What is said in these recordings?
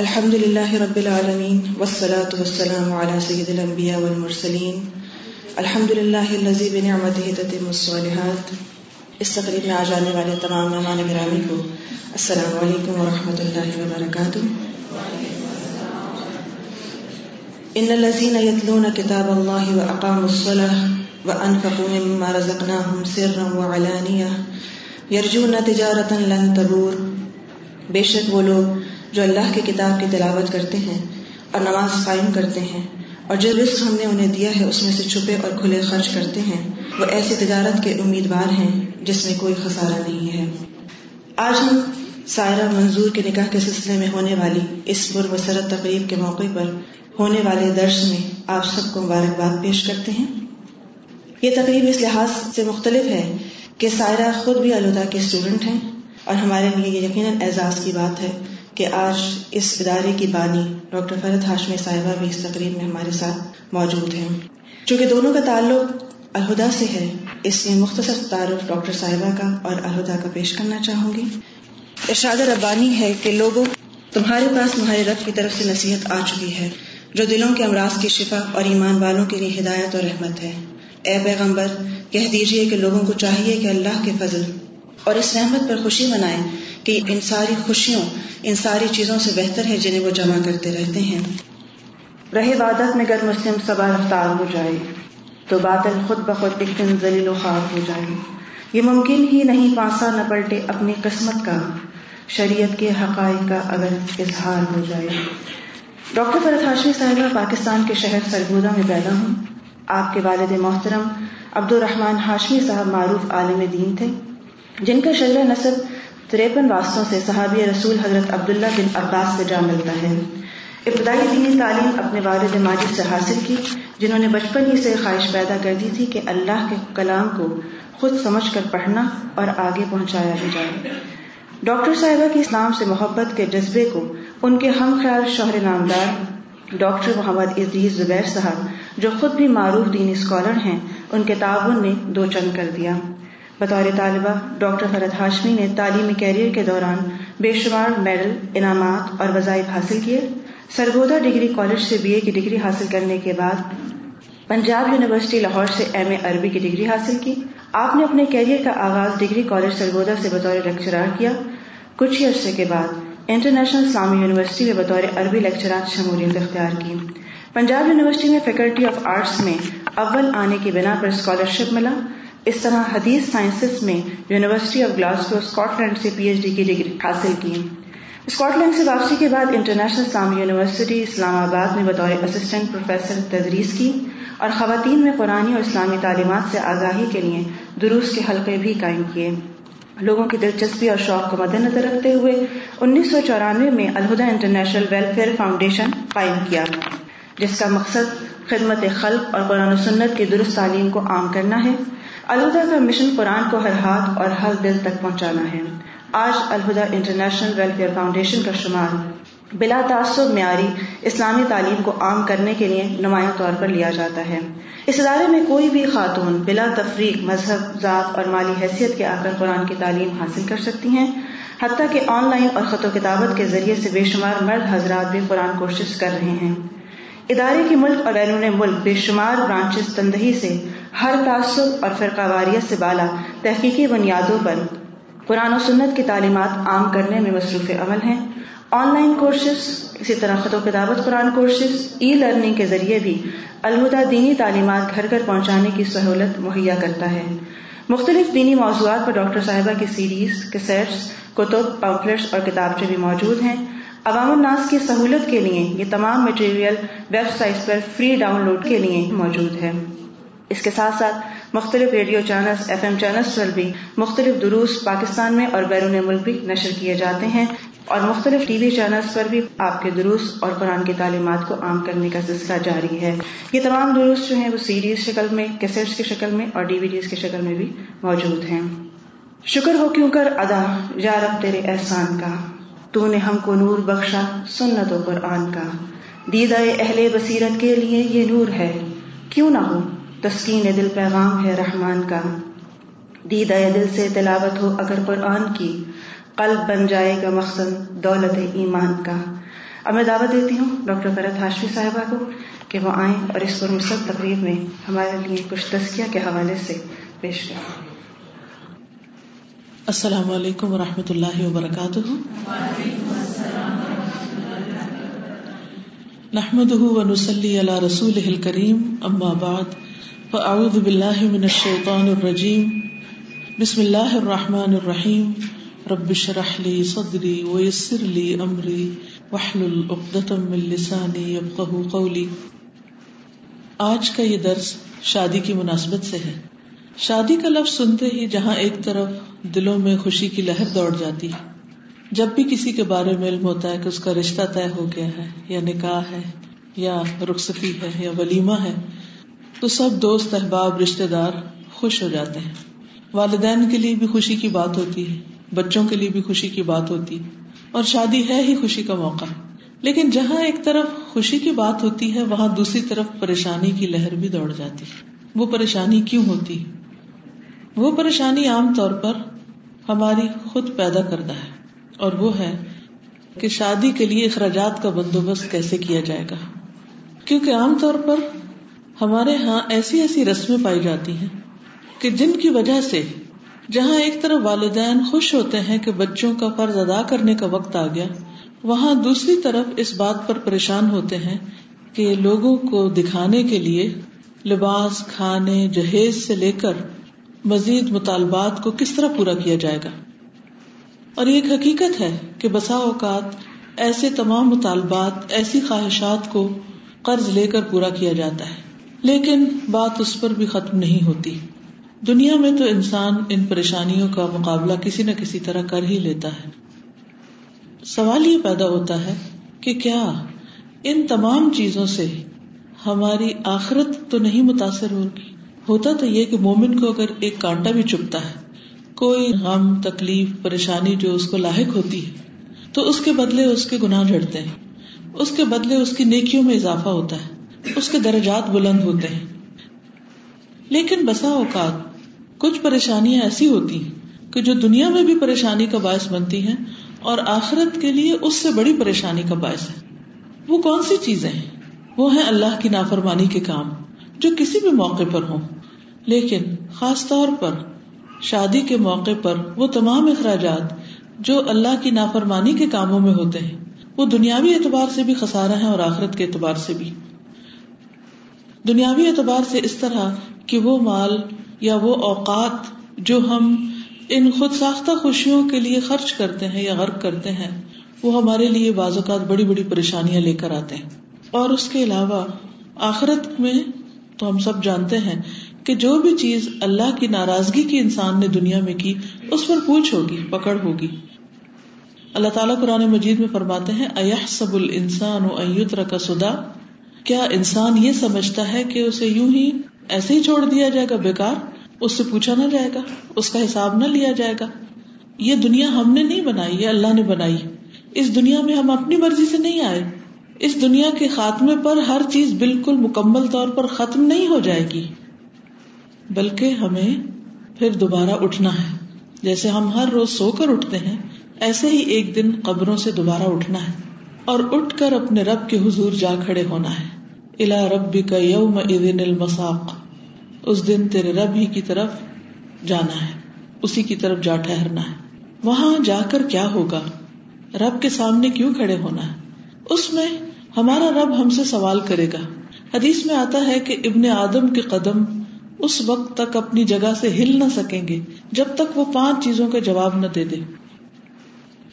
الحمد لله رب العالمين والصلاة والسلام على سيد الأنبياء والمرسلين الحمد لله الذي بنعمته تتم الصالحات. اس تقریب میں آ جانے والے تمام مہمان گرامی کو السلام علیکم ورحمۃ اللہ وبرکاتہ. ان الذين يتلون كتاب الله واقاموا الصلاه وانفقوا مما رزقناهم سرا وعلانيه يرجون تجارة لن تبور. بے شک وہ لوگ جو اللہ کی کتاب کی تلاوت کرتے ہیں اور نماز قائم کرتے ہیں اور جو رزق ہم نے انہیں دیا ہے اس میں سے چھپے اور کھلے خرچ کرتے ہیں، وہ ایسی تجارت کے امیدوار ہیں جس میں کوئی خسارہ نہیں ہے۔ آج ہم سائرہ منظور کے نکاح کے سلسلے میں ہونے والی اس پر مسرت تقریب کے موقع پر ہونے والے درس میں آپ سب کو مبارکباد پیش کرتے ہیں۔ یہ تقریب اس لحاظ سے مختلف ہے کہ سائرہ خود بھی الدا کے اسٹوڈنٹ ہیں اور ہمارے لیے یہ یقیناً اعزاز کی بات ہے کہ آج اس ادارے کی بانی ڈاکٹر فرد ہاشمی صاحبہ بھی اس تقریب میں ہمارے ساتھ موجود ہیں۔ چونکہ دونوں کا تعلق الہدا سے ہے، اس لیے مختصر تعارف ڈاکٹر صاحبہ کا اور الہدا کا پیش کرنا چاہوں گی۔ ارشاد ربانی ہے کہ لوگوں، تمہارے پاس تمہارے رب کی طرف سے نصیحت آ چکی ہے، جو دلوں کے امراض کی شفا اور ایمان والوں کے لیے ہدایت اور رحمت ہے۔ اے پیغمبر، کہہ دیجیے کہ لوگوں کو چاہیے کہ اللہ کے فضل اور اس رحمت پر خوشی منائیں کہ ان ساری خوشیوں، ان ساری چیزوں سے بہتر ہے جنہیں وہ جمع کرتے رہتے ہیں۔ رہے وادت میں گر مسلم سبا رفتار ہو جائے، تو باطل خود بخود ایک دن ذلیل و خواب ہو جائے۔ یہ ممکن ہی نہیں پانسا نہ پلٹے اپنی قسمت کا، شریعت کے حقائق کا اگر اظہار ہو جائے۔ ڈاکٹر فرت ہاشمی صاحبہ پاکستان کے شہر سرگودا میں پیدا ہوں۔ آپ کے والد محترم عبد الرحمان ہاشمی صاحب معروف عالم دین تھے۔ جن کا شرح نصب تریپن واسطوں سے صحابی رسول حضرت عبداللہ بن عباس سے جا ملتا ہے۔ ابتدائی دینی تعلیم اپنے والد ماجد سے حاصل کی، جنہوں نے بچپن ہی سے خواہش پیدا کر دی تھی کہ اللہ کے کلام کو خود سمجھ کر پڑھنا اور آگے پہنچایا بھی جائے۔ ڈاکٹر صاحبہ کی اسلام سے محبت کے جذبے کو ان کے ہم خیال شوہر نامدار ڈاکٹر محمد عزیز زبیر صاحب، جو خود بھی معروف دینی اسکالر ہیں، ان کے تعاون نے دو چند کر دیا۔ بطور طالبہ ڈاکٹر فرد ہاشمی نے تعلیمی کیریئر کے دوران بے شمار میڈل، انعامات اور وظائف حاصل کیے۔ سرگودا ڈگری کالج سے بی اے کی ڈگری حاصل کرنے کے بعد پنجاب یونیورسٹی لاہور سے ایم اے عربی کی ڈگری حاصل کی۔ آپ نے اپنے کیریئر کا آغاز ڈگری کالج سرگودا سے بطور لیکچرار کیا۔ کچھ ہی عرصے کے بعد انٹرنیشنل اسلامی یونیورسٹی میں بطور عربی لیکچرار شمولیت اختیار کی۔ پنجاب یونیورسٹی میں فیکلٹی آف آرٹس میں اول آنے کی بنا پر اسکالرشپ ملا۔ اس طرح حدیث سائنسز میں university of Glasgow Scotland سے پی ایچ ڈی کی ڈگری حاصل کی۔ اسکاٹ لینڈ سے واپسی کے بعد انٹرنیشنل اسلامی یونیورسٹی اسلام آباد میں بطور اسسٹنٹ پروفیسر تدریس کی اور خواتین میں قرآن اور اسلامی تعلیمات سے آگاہی کے لیے دروس کے حلقے بھی قائم کیے۔ لوگوں کی دلچسپی اور شوق کو مد نظر رکھتے ہوئے انیس سو چورانوے میں الہدا انٹرنیشنل ویلفیئر فاؤنڈیشن قائم کیا۔ جس کا مقصد خدمت خلق اور قرآن و سنت کی درست تعلیم کو عام کرنا ہے۔ الہدا کا مشن قرآن کو ہر ہاتھ اور ہر دل تک پہنچانا ہے۔ آج الہدا انٹرنیشنل ویلفیئر فاؤنڈیشن کا شمار۔ بلا تعصب معیاری اسلامی تعلیم کو عام کرنے کے لیے نمایاں طور پر لیا جاتا ہے۔ اس ادارے میں کوئی بھی خاتون بلا تفریق، مذہب، ذات اور مالی حیثیت کے آ کر قرآن کی تعلیم حاصل کر سکتی ہیں، حتیٰ کہ آن لائن اور خط و کتابت کے ذریعے سے بے شمار مرد حضرات بھی قرآن کوشش کر رہے ہیں۔ ادارے کی ملک اور بیرون ملک بے شمار برانچز تندہی سے ہر تعصب اور فرقہ واریت سے بالا تحقیقی بنیادوں پر قرآن و سنت کی تعلیمات عام کرنے میں مصروف عمل ہیں۔ آن لائن کورسز، اسی طرح خط و کتابت قرآن کورسز ای لرننگ کے ذریعے بھی الہدا دینی تعلیمات گھر گھر پہنچانے کی سہولت مہیا کرتا ہے۔ مختلف دینی موضوعات پر ڈاکٹر صاحبہ کی سیریز کیسٹس کتب پمفلٹس اور کتابچے بھی موجود ہیں۔ عوام الناس کی سہولت کے لیے یہ تمام مٹیریل ویب سائٹ پر فری ڈاؤن لوڈ کے لیے موجود ہے۔ اس کے ساتھ ساتھ مختلف radio channels F M channels پر بھی مختلف دروس پاکستان میں اور بیرون ملک بھی نشر کیے جاتے ہیں اور مختلف ٹی وی چینلز پر بھی آپ کے دروس اور قرآن کی تعلیمات کو عام کرنے کا سلسلہ جاری ہے۔ یہ تمام دروس جو ہیں وہ سیریز شکل میں کیسٹس کی شکل میں اور ڈی وی ڈیز کی شکل میں بھی موجود ہیں۔ شکر ہو کیوں کر ادا، یا رب تیرے احسان کا۔ تو نے ہم کو نور بخشا سنت و قرآن کا۔ دیدہ اہل بصیرت کے لیے یہ نور ہے۔ کیوں نہ ہو؟ تسکین دل پیغام ہے رحمان کا۔ دیدہ دل سے تلاوت ہو اگر قرآن کی۔ قلب بن جائے گا مقصد دولت ایمان کا۔ اب میں دعوت دیتی ہوں ڈاکٹر فرت ہاشمی صاحبہ کو کہ وہ آئیں اور اس پر مصب تقریب میں ہمارے لیے کچھ تزکیہ کے حوالے سے پیش کریں۔ السلام علیکم و رحمۃ اللہ وبرکاتہ۔ نحمد ونسلی علی رسول کریم اما بعد، فاعوذ باللہ من الشیطان الرجیم۔ بسم اللہ الرحمن الرحیم۔ رب شرح لی صدری ویسر لی امری۔ وحلل عقدۃ من لسانی یفقهوا قولی۔ آج کا یہ درس شادی کی مناسبت سے ہے۔ شادی کا لفظ سنتے ہی جہاں ایک طرف دلوں میں خوشی کی لہر دوڑ جاتی ہے۔ جب بھی کسی کے بارے میں علم ہوتا ہے کہ اس کا رشتہ طے ہو گیا ہے، یا نکاح ہے، یا رخصتی ہے، یا ولیمہ ہے، تو سب دوست، احباب رشتے دار خوش ہو جاتے ہیں۔ والدین کے لیے بھی خوشی کی بات ہوتی ہے، بچوں کے لیے بھی خوشی کی بات ہوتی اور شادی ہے ہی خوشی کا موقع۔ لیکن جہاں ایک طرف خوشی کی بات ہوتی ہے، وہاں دوسری طرف پریشانی کی لہر بھی دوڑ جاتی وہ پریشانی کیوں ہوتی؟ وہ پریشانی عام طور پر ہماری خود پیدا کرتا ہے اور وہ ہے کہ شادی کے لیے اخراجات کا بندوبست کیسے کیا جائے گا؟ کیونکہ عام طور پر ہمارے یہاں ایسی ایسی رسمیں پائی جاتی ہیں کہ جن کی وجہ سے جہاں ایک طرف والدین خوش ہوتے ہیں کہ بچوں کا فرض ادا کرنے کا وقت آ گیا، وہاں دوسری طرف اس بات پر پریشان ہوتے ہیں کہ لوگوں کو دکھانے کے لیے لباس، کھانے، جہیز سے لے کر مزید مطالبات کو کس طرح پورا کیا جائے گا؟ اور یہ ایک حقیقت ہے کہ بسا اوقات ایسے تمام مطالبات، ایسی خواہشات کو قرض لے کر پورا کیا جاتا ہے۔ لیکن بات اس پر بھی ختم نہیں ہوتی۔ دنیا میں تو انسان ان پریشانیوں کا مقابلہ کسی نہ کسی طرح کر ہی لیتا ہے۔ سوال یہ پیدا ہوتا ہے کہ کیا ان تمام چیزوں سے ہماری آخرت تو نہیں متاثر ہوگی؟ ہوتا تو یہ کہ مومن کو اگر ایک کانٹا بھی چپتا ہے، کوئی غم، تکلیف، پریشانی جو اس کو لاحق ہوتی ہے، تو اس کے بدلے اس کے گناہ جڑتے ہیں۔ اس کے بدلے اس کی نیکیوں میں اضافہ ہوتا ہے، اس کے درجات بلند ہوتے ہیں۔ لیکن بسا اوقات کچھ پریشانیاں ایسی ہوتی ہیں کہ جو دنیا میں بھی پریشانی کا باعث بنتی ہیں اور آخرت کے لیے اس سے بڑی پریشانی کا باعث ہے۔ وہ کون سی چیزیں ہیں؟ وہ ہیں اللہ کی نافرمانی کے کام جو کسی بھی موقع پر ہوں۔ لیکن خاص طور پر شادی کے موقع پر وہ تمام اخراجات جو اللہ کی نافرمانی کے کاموں میں ہوتے ہیں، وہ دنیاوی اعتبار سے بھی خسارا ہے اور آخرت کے اعتبار سے بھی۔ دنیاوی اعتبار سے اس طرح کہ وہ مال یا وہ اوقات جو ہم ان خود ساختہ خوشیوں کے لیے خرچ کرتے ہیں یا غرق کرتے ہیں، وہ ہمارے لیے بعض اوقات بڑی بڑی پریشانیاں لے کر آتے ہیں۔ اور اس کے علاوہ آخرت میں تو ہم سب جانتے ہیں کہ جو بھی چیز اللہ کی ناراضگی کی انسان نے دنیا میں کی، اس پر پوچھ ہوگی، پکڑ ہوگی۔ اللہ تعالیٰ قرآن مجید میں فرماتے ہیں ایح سب السان و کا سدا کیا انسان یہ سمجھتا ہے کہ اسے یوں ہی ایسے ہی چھوڑ دیا جائے گا بےکار اس سے پوچھا نہ جائے گا، اس کا حساب نہ لیا جائے گا۔ یہ دنیا ہم نے نہیں بنائی، یہ اللہ نے بنائی۔ اس دنیا میں ہم اپنی مرضی سے نہیں آئے۔ اس دنیا کے خاتمے پر ہر چیز بالکل مکمل طور پر ختم نہیں ہو جائے گی۔ بلکہ ہمیں پھر دوبارہ اٹھنا ہے۔ جیسے ہم ہر روز سو کر اٹھتے ہیں، ایسے ہی ایک دن قبروں سے دوبارہ اٹھنا ہے۔ اور اٹھ کر اپنے رب کے حضور جا کھڑے ہونا ہے۔ الا ربی کا یوم ادن المساق۔ اس دن تیرے رب ہی کی طرف جانا ہے، اسی کی طرف جا ٹہرنا ہے۔ وہاں جا کر کیا ہوگا؟ رب کے سامنے کیوں کھڑے ہونا ہے؟ اس میں ہمارا رب ہم سے سوال کرے گا۔ حدیث میں آتا ہے کہ ابن آدم کے قدم اس وقت تک اپنی جگہ سے ہل نہ سکیں گے جب تک وہ پانچ چیزوں کا جواب نہ دے دے۔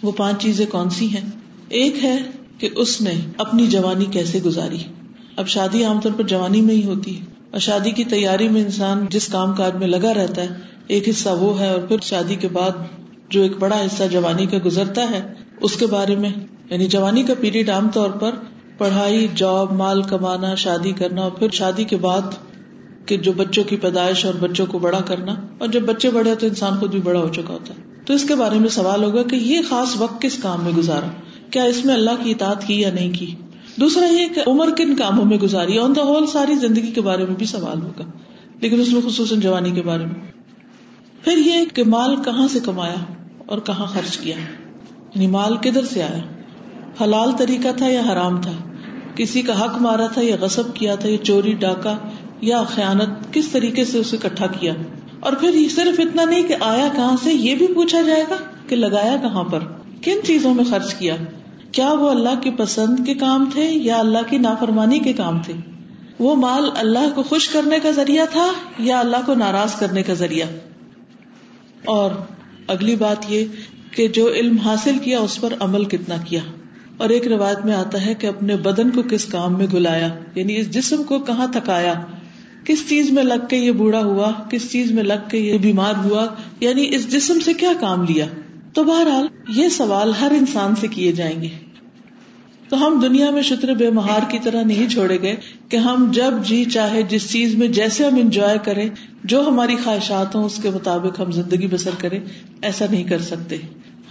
وہ پانچ چیزیں کون سی ہیں؟ ایک ہے کہ اس نے اپنی جوانی کیسے گزاری۔ اب شادی عام طور پر جوانی میں ہی ہوتی ہے۔ اور شادی کی تیاری میں انسان جس کام کاج میں لگا رہتا ہے، ایک حصہ وہ ہے اور پھر شادی کے بعد جو ایک بڑا حصہ جوانی کا گزرتا ہے، اس کے بارے میں یعنی جوانی کا پیریڈ عام طور پر پڑھائی، جاب، مال کمانا، شادی کرنا اور پھر شادی کے بعد کہ جو بچوں کی پیدائش اور بچوں کو بڑا کرنا، اور جب بچے بڑے تو انسان خود بھی بڑا ہو چکا ہوتا ہے۔ تو اس کے بارے میں سوال ہوگا کہ یہ خاص وقت کس کام میں گزارا؟ کیا اس میں اللہ کی اطاعت کی یا نہیں کی؟ دوسرا یہ کہ عمر کن کاموں میں گزاری؟ آن دا ہول ساری زندگی کے بارے میں بھی سوال ہوگا، لیکن اس میں خصوصاً جوانی کے بارے میں۔ پھر یہ کہ مال کہاں سے کمایا اور کہاں خرچ کیا؟ یعنی مال کدھر سے آیا؟ حلال طریقہ تھا یا حرام تھا؟ کسی کا حق مارا تھا یا غصب کیا تھا یا چوری، ڈاکہ یا خیانت کس طریقے سے اسے اکٹھا کیا؟ اور پھر صرف اتنا نہیں کہ آیا کہاں سے یہ بھی پوچھا جائے گا کہ لگایا کہاں پر؟ کن چیزوں میں خرچ کیا؟ کیا وہ اللہ کی پسند کے کام تھے یا اللہ کی نافرمانی کے کام تھے؟ وہ مال اللہ کو خوش کرنے کا ذریعہ تھا یا اللہ کو ناراض کرنے کا ذریعہ؟ اور اگلی بات یہ کہ جو علم حاصل کیا اس پر عمل کتنا کیا؟ اور ایک روایت میں آتا ہے کہ اپنے بدن کو کس کام میں گلایا؟ یعنی اس جسم کو کہاں تھکایا؟ کس چیز میں لگ کے یہ بوڑھا ہوا، کس چیز میں لگ کے یہ بیمار ہوا یعنی اس جسم سے کیا کام لیا؟ تو بہرحال یہ سوال ہر انسان سے کیے جائیں گے۔ تو ہم دنیا میں شتر بے مہار کی طرح نہیں چھوڑے گئے کہ ہم جب جی چاہے، جس چیز میں جیسے ہم انجوائے کریں، جو ہماری خواہشات ہوں، اس کے مطابق ہم زندگی بسر کریں، ایسا نہیں کر سکتے۔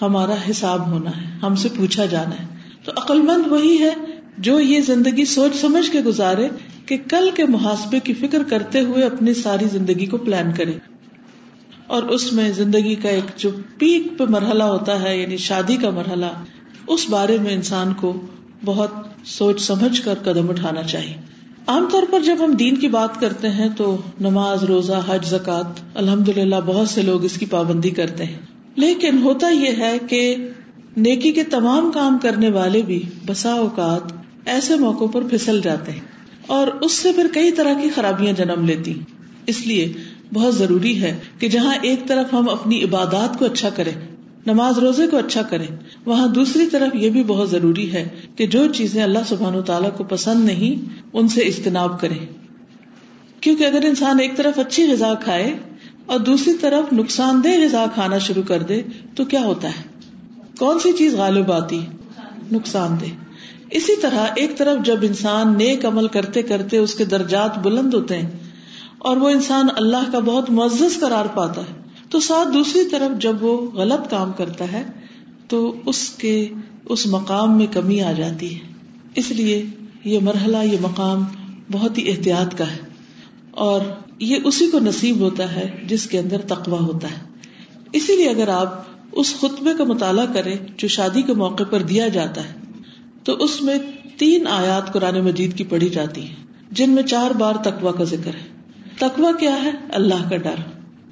ہمارا حساب ہونا ہے، ہم سے پوچھا جانا ہے۔ تو عقل مند وہی ہے جو یہ زندگی سوچ سمجھ کے گزارے کہ کل کے محاسبے کی فکر کرتے ہوئے اپنی ساری زندگی کو پلان کرے اور اس میں زندگی کا ایک جو پیک پہ مرحلہ ہوتا ہے یعنی شادی کا مرحلہ، اس بارے میں انسان کو بہت سوچ سمجھ کر قدم اٹھانا چاہیے۔ عام طور پر جب ہم دین کی بات کرتے ہیں تو نماز، روزہ، حج زکات الحمد للہ بہت سے لوگ اس کی پابندی کرتے ہیں۔ لیکن ہوتا یہ ہے کہ نیکی کے تمام کام کرنے والے بھی بسا اوقات ایسے موقع پر پھسل جاتے ہیں۔ اور اس سے پھر کئی طرح کی خرابیاں جنم لیتی۔ اس لیے بہت ضروری ہے کہ جہاں ایک طرف ہم اپنی عبادات کو اچھا کریں، نماز روزے کو اچھا کریں، وہاں دوسری طرف یہ بھی بہت ضروری ہے کہ جو چیزیں اللہ سبحان و تعالیٰ کو پسند نہیں، ان سے اجتناب کرے کیونکہ اگر انسان ایک طرف اچھی غذا کھائے اور دوسری طرف نقصان دہ غذا کھانا شروع کر دے، تو کیا ہوتا ہے؟ کون سی چیز غالب آتی؟ نقصان دہ۔ اسی طرح ایک طرف جب انسان نیک عمل کرتے کرتے اس کے درجات بلند ہوتے ہیں اور وہ انسان اللہ کا بہت معزز قرار پاتا ہے، تو ساتھ دوسری طرف جب وہ غلط کام کرتا ہے، تو اس کے اس مقام میں کمی آ جاتی ہے۔ اس لیے یہ مرحلہ، یہ مقام بہت ہی احتیاط کا ہے۔ اور یہ اسی کو نصیب ہوتا ہے جس کے اندر تقوا ہوتا ہے۔ اسی لیے اگر آپ اس خطبے کا مطالعہ کریں جو شادی کے موقع پر دیا جاتا ہے تو اس میں تین آیات قرآن مجید کی پڑھی جاتی ہے جن میں چار بار تقوا کا ذکر ہے۔ تقوا کیا ہے؟ اللہ کا ڈر،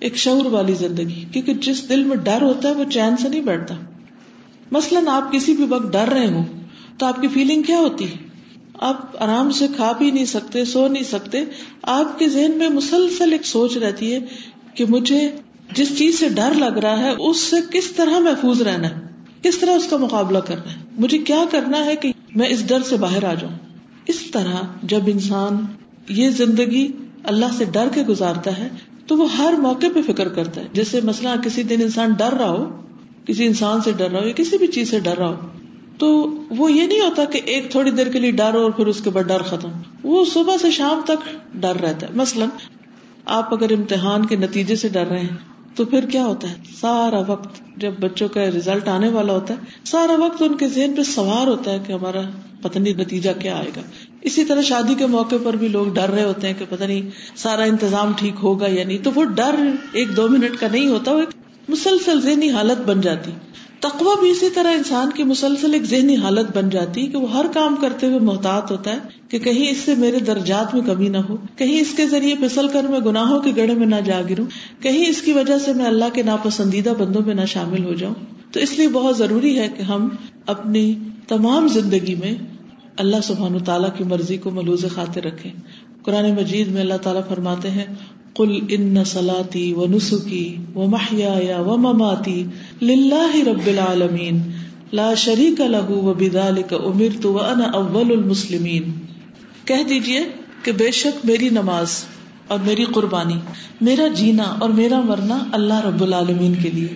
ایک شعور والی زندگی۔ کیونکہ جس دل میں ڈر ہوتا ہے، وہ چین سے نہیں بیٹھتا۔ مثلاً آپ کسی بھی وقت ڈر رہے ہوں، تو آپ کی فیلنگ کیا ہوتی ہے؟ آپ آرام سے کھا پی نہیں سکتے، سو نہیں سکتے۔ آپ کے ذہن میں مسلسل ایک سوچ رہتی ہے کہ مجھے جس چیز سے ڈر لگ رہا ہے، اس سے کس طرح محفوظ رہنا ہے؟ کس طرح اس کا مقابلہ کرنا ہے؟ مجھے کیا کرنا ہے کہ میں اس ڈر سے باہر آ جاؤں؟ اس طرح جب انسان یہ زندگی اللہ سے ڈر کے گزارتا ہے، تو وہ ہر موقع پہ فکر کرتا ہے۔ جیسے مسئلہ کسی دن انسان ڈر رہا ہو، کسی انسان سے ڈر رہا ہو یا کسی بھی چیز سے ڈر رہا ہو، تو وہ یہ نہیں ہوتا کہ ایک تھوڑی دیر کے لیے ڈر اور پھر اس کے بعد ڈر ختم۔ وہ صبح سے شام تک ڈر رہتا ہے۔ مثلاً آپ اگر امتحان کے نتیجے سے ڈر رہے ہیں تو پھر کیا ہوتا ہے؟ سارا وقت جب بچوں کا ریزلٹ آنے والا ہوتا ہے، سارا وقت ان کے ذہن پہ سوار ہوتا ہے کہ ہمارا پتہ نہیں نتیجہ کیا آئے گا۔ اسی طرح شادی کے موقع پر بھی لوگ ڈر رہے ہوتے ہیں کہ پتہ نہیں سارا انتظام ٹھیک ہوگا یا نہیں۔ تو وہ ڈر ایک دو منٹ کا نہیں ہوتا، وہ ایک مسلسل ذہنی حالت بن جاتی۔ تقوا بھی اسی طرح انسان کی مسلسل ایک ذہنی حالت بن جاتی کہ وہ ہر کام کرتے ہوئے محتاط ہوتا ہے کہ کہیں اس سے میرے درجات میں کمی نہ ہو، کہیں اس کے ذریعے پھسل کر میں گناہوں کے گڑھے میں نہ جا گروں، کہیں اس کی وجہ سے میں اللہ کے ناپسندیدہ بندوں میں نہ شامل ہو جاؤں۔ تو اس لیے بہت ضروری ہے کہ ہم اپنی تمام زندگی میں اللہ سبحان تعالیٰ کی مرضی کو ملوز خاطر رکھے قرآن مجید میں اللہ تعالیٰ فرماتے ہیں کل ان سلاتی و نسخی و محیا و مماتی لاہ رب العالمین لا شریک لہو و بدال کا امیر تو ان اول المسلمین۔ کہہ دیجیے کہ بے شک میری نماز اور میری قربانی، میرا جینا اور میرا مرنا اللہ رب العالمین کے لیے۔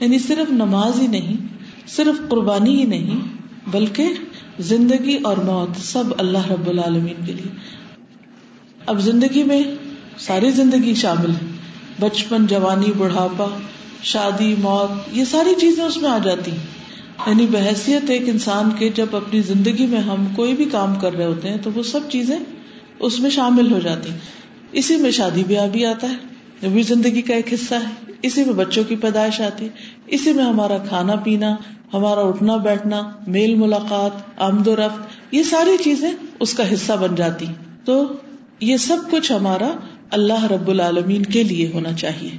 یعنی صرف نماز ہی نہیں، صرف قربانی ہی نہیں، بلکہ زندگی اور موت سب اللہ رب العالمین کے لیے۔ اب زندگی میں ساری زندگی شامل ہے۔ بچپن، جوانی، بڑھاپا، شادی، موت، یہ ساری چیزیں اس میں آ جاتی ہیں۔ یعنی بحثیت ایک انسان کے جب اپنی زندگی میں ہم کوئی بھی کام کر رہے ہوتے ہیں تو وہ سب چیزیں اس میں شامل ہو جاتی اسی میں شادی بیاہ بھی آتا ہے بھی زندگی کا ایک حصہ ہے۔ اسی میں بچوں کی پیدائش آتی اسی میں ہمارا کھانا پینا، ہمارا اٹھنا بیٹھنا، میل ملاقات، آمد و رفت، یہ ساری چیزیں اس کا حصہ بن جاتی تو یہ سب کچھ ہمارا اللہ رب العالمین کے لیے ہونا چاہیے۔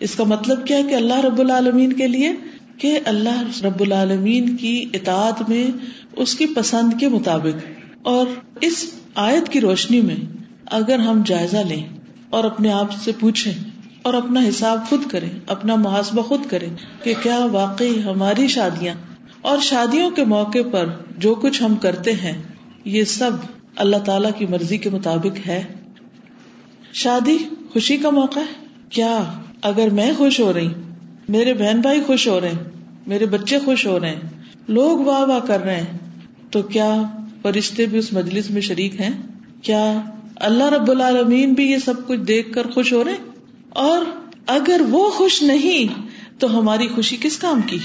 اس کا مطلب کیا ہے کہ اللہ رب العالمین کے لیے؟ کہ اللہ رب العالمین کی اطاعت میں اس کی پسند کے مطابق۔ اور اس آیت کی روشنی میں اگر ہم جائزہ لیں اور اپنے آپ سے پوچھیں اور اپنا حساب خود کریں، اپنا محاسبہ خود کریں کہ کیا واقعی ہماری شادیاں اور شادیوں کے موقع پر جو کچھ ہم کرتے ہیں، یہ سب اللہ تعالی کی مرضی کے مطابق ہے۔ شادی خوشی کا موقع ہے؟ کیا اگر میں خوش ہو رہی، میرے بہن بھائی خوش ہو رہے ہیں میرے بچے خوش ہو رہے ہیں لوگ واہ واہ کر رہے ہیں، تو کیا فرشتے بھی اس مجلس میں شریک ہیں؟ کیا اللہ رب العالمین بھی یہ سب کچھ دیکھ کر خوش ہو رہے؟ اور اگر وہ خوش نہیں، تو ہماری خوشی کس کام کی؟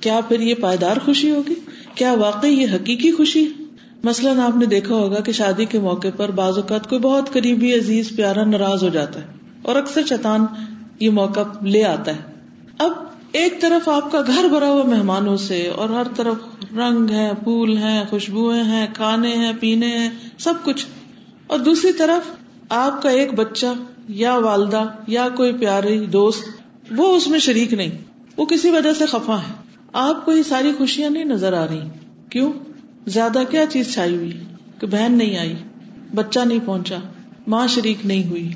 کیا پھر یہ پائیدار خوشی ہوگی؟ کیا واقعی یہ حقیقی خوشی؟ مثلاً آپ نے دیکھا ہوگا کہ شادی کے موقع پر بعض اوقات کوئی بہت قریبی عزیز، پیارا، ناراض ہو جاتا ہے اور اکثر چتان یہ موقع لے آتا ہے۔ اب ایک طرف آپ کا گھر بھرا ہوا مہمانوں سے اور ہر طرف رنگ ہے پھول ہے خوشبو ہیں، کھانے ہیں، پینے ہیں، سب کچھ۔ اور دوسری طرف آپ کا ایک بچہ یا والدہ یا کوئی پیاری دوست، وہ اس میں شریک نہیں۔ وہ کسی وجہ سے خفا ہے۔ آپ کو یہ ساری خوشیاں نہیں نظر آ رہی۔ کیوں؟ زیادہ کیا چیز چھائی ہوئی کہ بہن نہیں آئی، بچہ نہیں پہنچا، ماں شریک نہیں ہوئی۔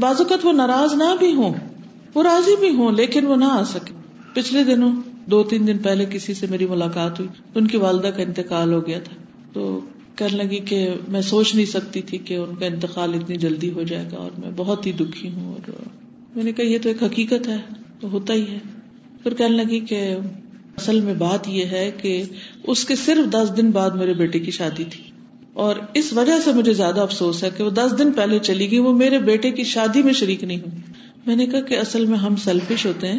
بعض اوقات وہ ناراض نہ بھی ہوں، وہ راضی بھی ہوں، لیکن وہ نہ آ سکے۔ پچھلے دنوں، دو تین دن پہلے کسی سے میری ملاقات ہوئی، ان کی والدہ کا انتقال ہو گیا تھا۔ تو کہنے لگی کہ میں سوچ نہیں سکتی تھی کہ ان کا انتقال اتنی جلدی ہو جائے گا اور میں بہت ہی دکھی ہوں۔ اور میں نے کہا، یہ تو ایک حقیقت ہے، تو ہوتا ہی ہے۔ پھر کہنے لگی کہ اصل میں بات یہ ہے کہ اس کے صرف دس دن بعد میرے بیٹے کی شادی تھی۔ اور اس وجہ سے مجھے زیادہ افسوس ہے کہ وہ دس دن پہلے چلی گئی، وہ میرے بیٹے کی شادی میں شریک نہیں ہوئی۔ میں نے کہا کہ اصل میں ہم سیلفش ہوتے ہیں۔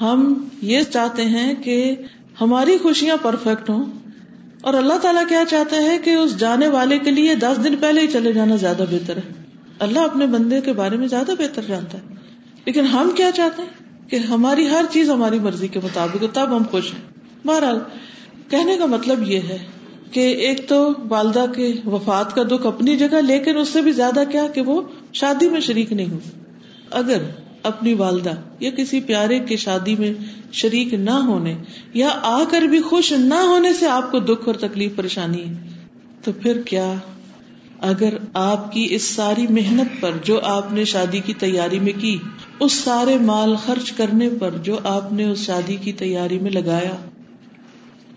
ہم یہ چاہتے ہیں کہ ہماری خوشیاں پرفیکٹ ہوں۔ اور اللہ تعالیٰ کیا چاہتا ہے کہ اس جانے والے کے لیے دس دن پہلے ہی چلے جانا زیادہ بہتر ہے۔ اللہ اپنے بندے کے بارے میں زیادہ بہتر جانتا ہے۔ لیکن ہم کیا چاہتے ہیں؟ کہ ہماری ہر چیز ہماری مرضی کے مطابق تب ہم خوش ہیں۔ بہرحال، کہنے کا مطلب یہ ہے کہ ایک تو والدہ کے وفات کا دکھ اپنی جگہ، لیکن اس سے بھی زیادہ کیا کہ وہ شادی میں شریک نہیں ہو۔ اگر اپنی والدہ یا کسی پیارے کی شادی میں شریک نہ ہونے یا آ کر بھی خوش نہ ہونے سے آپ کو دکھ اور تکلیف پریشانی ہے، تو پھر کیا؟ اگر آپ کی اس ساری محنت پر جو آپ نے شادی کی تیاری میں کی، اس سارے مال خرچ کرنے پر جو آپ نے اس شادی کی تیاری میں لگایا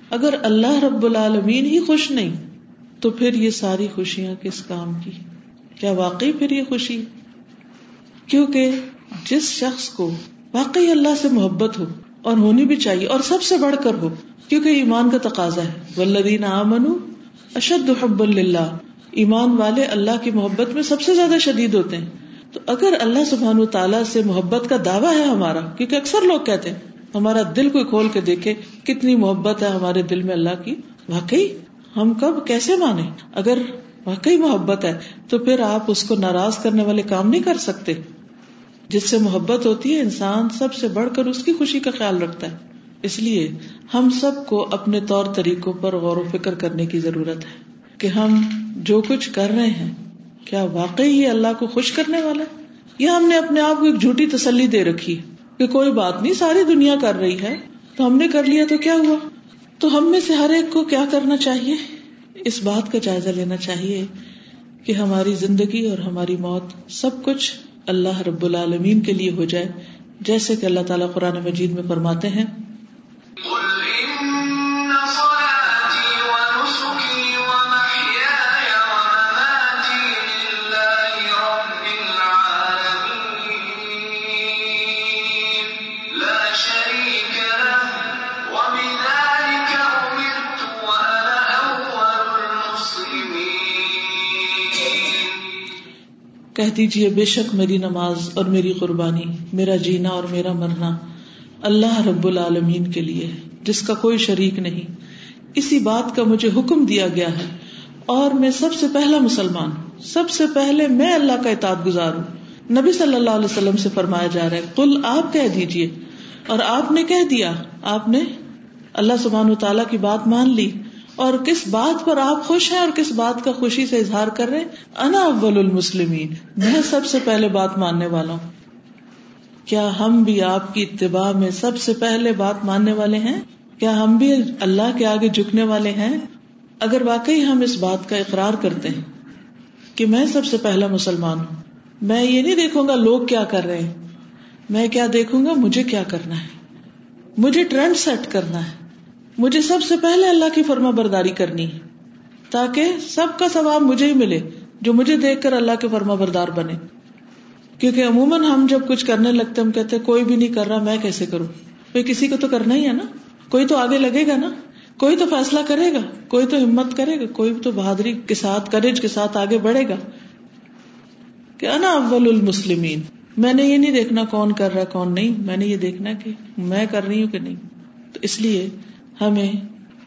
اگر اللہ رب العالمین ہی خوش نہیں، تو پھر یہ ساری خوشیاں کس کام کی؟ کیا واقعی پھر یہ خوشی؟ کیونکہ جس شخص کو واقعی اللہ سے محبت ہو اور ہونی بھی چاہیے اور سب سے بڑھ کر ہو، کیونکہ ایمان کا تقاضا ہے۔ ولدین آمن اشد حب اللہ ایمان والے اللہ کی محبت میں سب سے زیادہ شدید ہوتے ہیں۔ تو اگر اللہ سبحان تعالیٰ سے محبت کا دعویٰ ہے ہمارا، کیونکہ اکثر لوگ کہتے ہیں ہمارا دل کوئی کھول کے دیکھے کتنی محبت ہے ہمارے دل میں اللہ کی۔ واقعی، ہم کب کیسے مانے؟ اگر واقعی محبت ہے، تو پھر آپ اس کو ناراض کرنے والے کام نہیں کر سکتے۔ جس سے محبت ہوتی ہے، انسان سب سے بڑھ کر اس کی خوشی کا خیال رکھتا ہے۔ اس لیے ہم سب کو اپنے طور طریقوں پر غور و فکر کرنے کی ضرورت ہے کہ ہم جو کچھ کر رہے ہیں، کیا واقعی یہ اللہ کو خوش کرنے والا یا ہم نے اپنے آپ کو ایک جھوٹی تسلی دے رکھی ہے؟ کہ کوئی بات نہیں، ساری دنیا کر رہی ہے۔ تو ہم نے کر لیا تو کیا ہوا؟ تو ہم میں سے ہر ایک کو کیا کرنا چاہیے؟ اس بات کا جائزہ لینا چاہیے کہ ہماری زندگی اور ہماری موت سب کچھ اللہ رب العالمین کے لیے ہو جائے، جیسے کہ اللہ تعالیٰ قرآن مجید میں فرماتے ہیں۔ کہہ دیجیے بے شک میری نماز اور میری قربانی، میرا جینا اور میرا مرنا اللہ رب العالمین کے لیے جس کا کوئی شریک نہیں۔ اسی بات کا مجھے حکم دیا گیا ہے۔ اور میں سب سے پہلا مسلمان، سب سے پہلے میں اللہ کا اطاعت گزار ہوں۔ نبی صلی اللہ علیہ وسلم سے فرمایا جا رہا ہے کل آپ کہہ دیجیے اور آپ نے کہہ دیا، آپ نے اللہ سبحان و تعالیٰ کی بات مان لی۔ اور کس بات پر آپ خوش ہیں اور کس بات کا خوشی سے اظہار کر رہے ہیں؟ انا اول المسلمین، میں سب سے پہلے بات ماننے والا ہوں۔ کیا ہم بھی آپ کی اتباع میں سب سے پہلے بات ماننے والے ہیں؟ کیا ہم بھی اللہ کے آگے جھکنے والے ہیں؟ اگر واقعی ہم اس بات کا اقرار کرتے ہیں کہ میں سب سے پہلا مسلمان ہوں، میں یہ نہیں دیکھوں گا لوگ کیا کر رہے ہیں، میں کیا دیکھوں گا؟ مجھے کیا کرنا ہے؟ مجھے ٹرینڈ سیٹ کرنا ہے۔ مجھے سب سے پہلے اللہ کی فرما برداری کرنی ہے، تاکہ سب کا ثواب مجھے ہی ملے، جو مجھے دیکھ کر اللہ کے فرما بردار بنے۔ کیونکہ عموماً ہم جب کچھ کرنے لگتے ہم کہتے کوئی بھی نہیں کر رہا، میں کیسے کروں؟ کوئی کسی کو تو کرنا ہی ہے نا۔ کوئی تو آگے لگے گا نا۔ کوئی تو فیصلہ کرے گا، کوئی تو ہمت کرے گا، کوئی تو بہادری کے ساتھ کریج کے ساتھ آگے بڑھے گا۔ کہ انا اول المسلمین، میں نے یہ نہیں دیکھنا کون کر رہا کون نہیں، میں نے یہ دیکھنا کہ میں کر رہی ہوں کہ نہیں۔ تو اس لیے ہمیں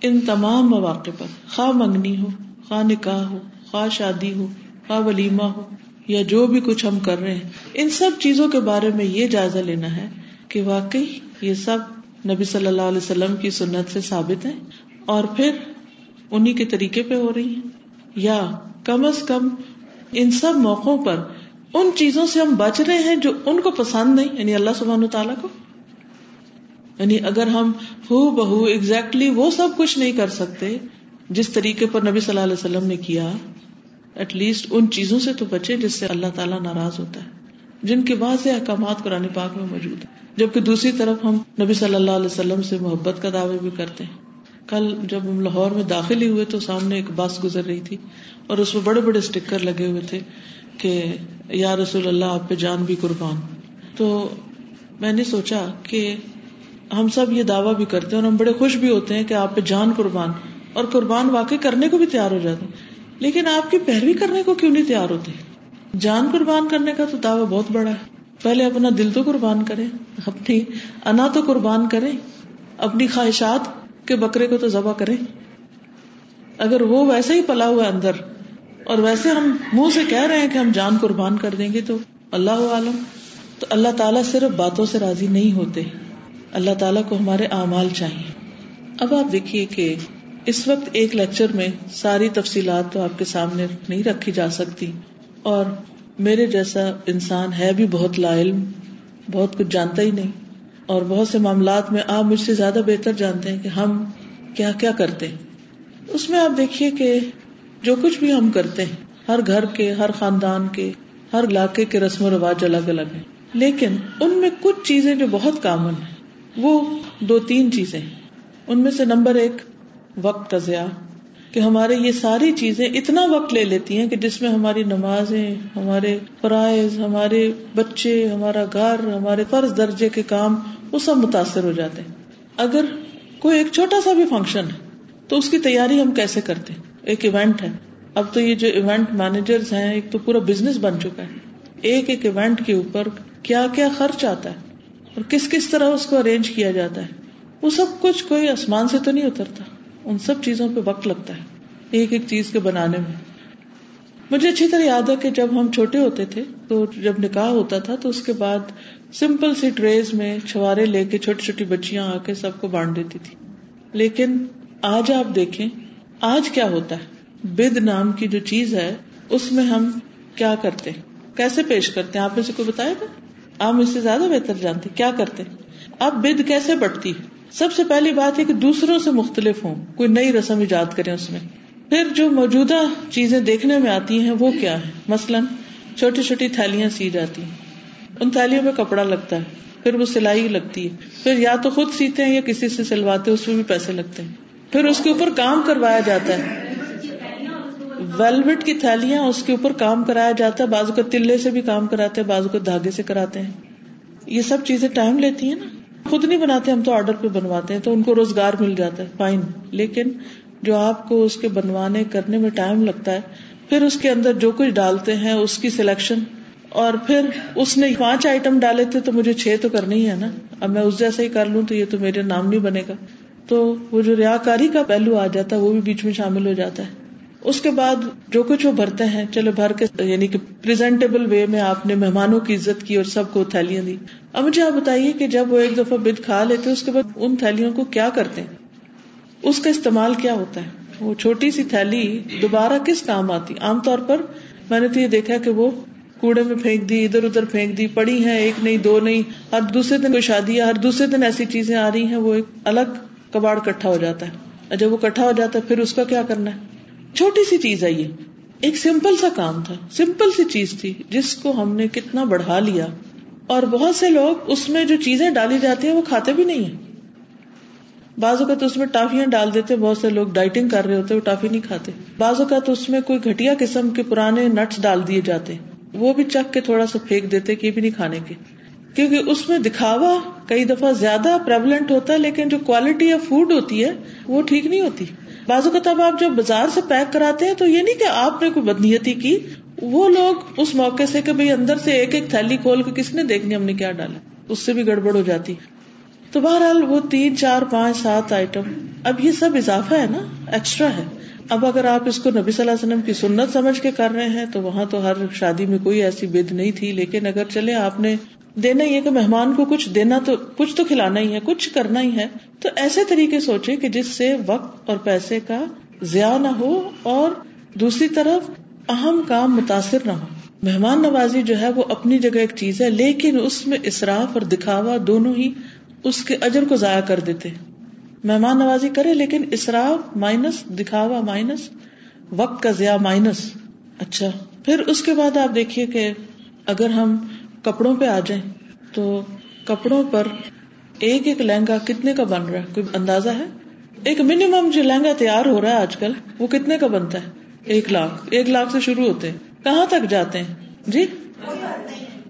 ان تمام مواقع پر، خواہ منگنی ہو، خواہ نکاح ہو، خواہ شادی ہو، خواہ ولیمہ ہو یا جو بھی کچھ ہم کر رہے ہیں، ان سب چیزوں کے بارے میں یہ جائزہ لینا ہے کہ واقعی یہ سب نبی صلی اللہ علیہ وسلم کی سنت سے ثابت ہے اور پھر انہیں کے طریقے پہ ہو رہی ہیں۔ یا کم از کم ان سب موقعوں پر ان چیزوں سے ہم بچ رہے ہیں جو ان کو پسند نہیں یعنی اللہ سبحانہ تعالیٰ کو۔ یعنی اگر ہم ہو بہو ایگزیکٹلی وہ سب کچھ نہیں کر سکتے، جس طریقے پر نبی صلی اللہ علیہ وسلم نے کیا ایٹ لیسٹ ان چیزوں سے تو بچے جس سے اللہ تعالیٰ ناراض ہوتا ہے، جن کے بعد سے احکامات قرآن پاک میں موجود ہیں۔ جبکہ دوسری طرف ہم نبی صلی اللہ علیہ وسلم سے محبت کا دعوے بھی کرتے ہیں۔ کل جب ہم لاہور میں داخل ہی ہوئے تو سامنے ایک بس گزر رہی تھی اور اس میں بڑے بڑے اسٹیکر لگے ہوئے تھے کہ یا رسول اللہ آپ پہ جان بھی قربان۔ تو میں نے سوچا کہ ہم سب یہ دعویٰ بھی کرتے ہیں اور ہم بڑے خوش بھی ہوتے ہیں کہ آپ پہ جان قربان اور قربان واقعی کرنے کو بھی تیار ہو جاتے ہیں۔ لیکن آپ کی پیروی کرنے کو کیوں نہیں تیار ہوتے؟ جان قربان کرنے کا تو دعویٰ بہت بڑا ہے۔ پہلے اپنا دل تو قربان کرے اپنی انا تو قربان کرے اپنی خواہشات کے بکرے کو تو ذبح کرے اگر وہ ویسے ہی پلا ہوا اندر اور ویسے ہم منہ سے کہہ رہے ہیں کہ ہم جان قربان کر دیں گے تو اللہ عالم تو اللہ تعالیٰ صرف باتوں سے راضی نہیں ہوتے۔ اللہ تعالیٰ کو ہمارے اعمال چاہیے۔ اب آپ دیکھیے کہ اس وقت ایک لیکچر میں ساری تفصیلات تو آپ کے سامنے نہیں رکھی جا سکتی۔ اور میرے جیسا انسان ہے بھی بہت لا علم، بہت کچھ جانتا ہی نہیں۔ اور بہت سے معاملات میں آپ مجھ سے زیادہ بہتر جانتے ہیں کہ ہم کیا کیا کرتے ہیں۔ اس میں آپ دیکھیے کہ جو کچھ بھی ہم کرتے ہیں، ہر گھر کے، ہر خاندان کے، ہر علاقے کے رسم و رواج الگ الگ ہیں۔ لیکن ان میں کچھ چیزیں جو بہت کامن ہیں۔ وہ دو تین چیزیں ان میں سے نمبر ایک، وقت کا ضیاع، کہ ہمارے یہ ساری چیزیں اتنا وقت لے لیتی ہیں کہ جس میں ہماری نمازیں، ہمارے فرائض، ہمارے بچے، ہمارا گھر، ہمارے فرض درجے کے کام، وہ سب متاثر ہو جاتے ہیں۔ اگر کوئی ایک چھوٹا سا بھی فنکشن ہے، تو اس کی تیاری ہم کیسے کرتے ہیں؟ ایک ایونٹ ہے۔ اب تو یہ جو ایونٹ مینیجر ہیں، ایک تو پورا بزنس بن چکا ہے۔ ایک ایک ایونٹ کے اوپر کیا کیا خرچ آتا ہے۔ اور کس کس طرح اس کو ارینج کیا جاتا ہے؟ وہ سب کچھ کوئی آسمان سے تو نہیں اترتا۔ ان سب چیزوں پہ وقت لگتا ہے، ایک ایک چیز کے بنانے میں۔ مجھے اچھی طرح یاد ہے کہ جب ہم چھوٹے ہوتے تھے، تو جب نکاح ہوتا تھا، تو اس کے بعد سمپل سی ٹریز میں چھوارے لے کے چھوٹی چھوٹی بچیاں آ کے سب کو بانٹ دیتی تھی۔ لیکن آج آپ دیکھیں، آج کیا ہوتا ہے؟ بد نام کی جو چیز ہے، اس میں ہم کیا کرتے کیسے پیش کرتے ہیں؟ آپ نے سے کوئی بتایا تھا آپ مجھ سے زیادہ بہتر جانتے، کیا کرتے؟ اب بد کیسے بڑھتی؟ سب سے پہلی بات ہے کہ دوسروں سے مختلف ہوں، کوئی نئی رسم ایجاد کرے اس میں۔ پھر جو موجودہ چیزیں دیکھنے میں آتی ہیں، وہ کیا ہے مثلاً چھوٹی چھوٹی تھیلیاں سی جاتی ہیں۔ ان تھیلیوں میں کپڑا لگتا ہے، پھر وہ سلائی لگتی ہے۔ پھر یا تو خود سیتے ہیں یا کسی سے سلواتے اس میں بھی پیسے لگتے ہیں۔ پھر اس کے اوپر کام کروایا جاتا ہے۔ ویلوٹ کی تھیلیاں اس کے اوپر کام کرایا جاتا ہے، بازو کو تلے سے بھی کام کراتے ہیں، بازو کو دھاگے سے کراتے ہیں۔ یہ سب چیزیں ٹائم لیتی ہیں نا۔ خود نہیں بناتے، ہم تو آرڈر پہ بنواتے ہیں، تو ان کو روزگار مل جاتا ہے، فائن۔ لیکن جو آپ کو اس کے بنوانے، کرنے میں ٹائم لگتا ہے، پھر اس کے اندر جو کچھ ڈالتے ہیں، اس کی سلیکشن۔ اور پھر اس نے پانچ آئٹم ڈالے تھے، تو مجھے چھ تو کرنی ہے نا۔ اب میں اس جیسا ہی کر لوں تو یہ تو میرے نام نہیں بنے گا۔ تو وہ جو ریا کاری کا پہلو آ جاتا ہے، وہ بھی بیچ میں شامل ہو جاتا ہے۔ اس کے بعد جو کچھ وہ بھرتے ہیں، چلو بھر کے یعنی کہ پرزینٹیبل وے میں آپ نے مہمانوں کی عزت کی اور سب کو تھیلیاں دی۔ اب مجھے آپ بتائیے کہ جب وہ ایک دفعہ بد کھا لیتے، اس کے بعد ان تھیلیوں کو کیا کرتے؟ ہیں اس کا استعمال کیا ہوتا ہے؟ وہ چھوٹی سی تھیلی دوبارہ کس کام آتی؟ عام طور پر میں نے تو یہ دیکھا کہ وہ کوڑے میں پھینک دی، ادھر ادھر پھینک دی، پڑی ہیں، ایک نہیں، دو نہیں، ہر دوسرے دن کوئی شادی ہے ہر دوسرے دن ایسی چیزیں آ رہی ہیں، وہ ایک الگ کباڑ کٹھا ہو جاتا ہے۔ جب وہ کٹھا ہو جاتا ہے، پھر اس کا کیا کرنا ہے؟ چھوٹی سی چیز ہے یہ۔ ایک سمپل سا کام تھا۔ سمپل سی چیز تھی جس کو ہم نے کتنا بڑھا لیا۔ اور بہت سے لوگ اس میں جو چیزیں ڈالی جاتی ہیں وہ کھاتے بھی نہیں ہیں۔ بعض اوقات اس میں ٹافیاں ڈال دیتے، بہت سے لوگ ڈائٹنگ کر رہے ہوتے، وہ ٹافی نہیں کھاتے۔ بعض اوقات اس میں کوئی گھٹیا قسم کے پرانے نٹس ڈال دیے جاتے۔ وہ بھی چک کے تھوڑا سا پھینک دیتے کہ بھی نہیں کھانے کے۔ کیونکہ اس میں دکھاوا کئی دفعہ زیادہ پریولنٹ ہوتا ہے، لیکن جو کوالٹی آف فوڈ ہوتی ہے وہ ٹھیک نہیں ہوتی۔ بازو کا تب آپ جب بازار سے پیک کراتے ہیں تو یہ نہیں کہ آپ نے کوئی بدنیتی کی، وہ لوگ اس موقع سے کہ بھائی اندر سے ایک ایک تھیلی کھول کے کس نے دیکھنی، ہم نے کیا ڈالا؟ اس سے بھی گڑبڑ ہو جاتی۔ تو بہرحال وہ تین، چار، پانچ، سات آئٹم اب یہ سب اضافہ ہے نا ایکسٹرا ہے۔ اب اگر آپ اس کو نبی صلی اللہ علیہ وسلم کی سنت سمجھ کے کر رہے ہیں تو وہاں تو ہر شادی میں کوئی ایسی بد نہیں تھی، لیکن اگر چلے آپ نے دینا ہی ہے کہ مہمان کو کچھ دینا تو کچھ تو کھلانا ہی ہے، کچھ کرنا ہی ہے۔ تو ایسے طریقے سوچے کہ جس سے وقت اور پیسے کا ضیاع نہ ہو اور دوسری طرف اہم کام متاثر نہ ہو۔ مہمان نوازی جو ہے وہ اپنی جگہ ایک چیز ہے، لیکن اس میں اصراف اور دکھاوا دونوں ہی اس کے اجر کو ضائع کر دیتے۔ مہمان نوازی کرے لیکن اصراف مائنس، دکھاوا مائنس، وقت کا ضیاع مائنس۔ اچھا پھر اس کے بعد آپ دیکھیے کہ اگر ہم کپڑوں پہ آ جائیں تو کپڑوں پر ایک ایک لہنگا کتنے کا بن رہا ہے؟ کوئی اندازہ ہے؟ ایک منیمم جو لہنگا تیار ہو رہا ہے آج کل، وہ کتنے کا بنتا ہے؟ ایک لاکھ۔ ایک لاکھ سے شروع ہوتے ہیں۔ کہاں تک جاتے ہیں؟ جی؟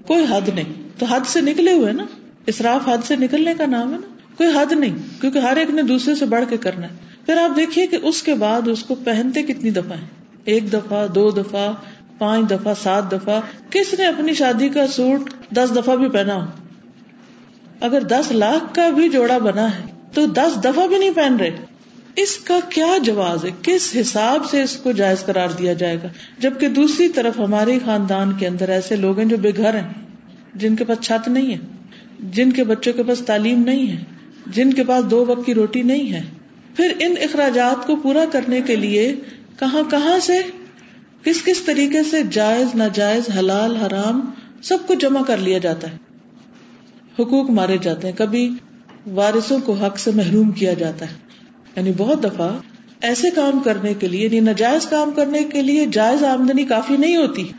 کوئی حد نہیں۔ تو حد سے نکلے ہوئے نا؟ اسراف حد سے نکلنے کا نام ہے نا؟ کوئی حد نہیں، کیونکہ ہر ایک نے دوسرے سے بڑھ کے کرنا ہے۔ پھر آپ دیکھیے کہ اس کے بعد اس کو پہنتے کتنی دفعہ ہیں؟ ایک دفعہ، دو دفعہ پانچ دفعہ، سات دفعہ، کس نے اپنی شادی کا سوٹ دس دفعہ بھی پہنا ہو؟ اگر دس لاکھ کا بھی جوڑا بنا ہے، تو دس دفعہ بھی نہیں پہن رہے۔ اس کا کیا جواز ہے؟ کس حساب سے اس کو جائز قرار دیا جائے گا؟ جبکہ دوسری طرف ہمارے خاندان کے اندر ایسے لوگ ہیں جو بے گھر ہیں، جن کے پاس چھت نہیں ہے، جن کے بچوں کے پاس تعلیم نہیں ہے، جن کے پاس دو وقت کی روٹی نہیں ہے۔ پھر ان اخراجات کو پورا کرنے کے لیے کہاں کہاں سے کس کس طریقے سے جائز، ناجائز، حلال، حرام سب کچھ جمع کر لیا جاتا ہے۔ حقوق مارے جاتے ہیں۔ کبھی وارثوں کو حق سے محروم کیا جاتا ہے۔ یعنی بہت دفعہ ایسے کام کرنے کے لیے یعنی ناجائز کام کرنے کے لیے جائز آمدنی کافی نہیں ہوتی۔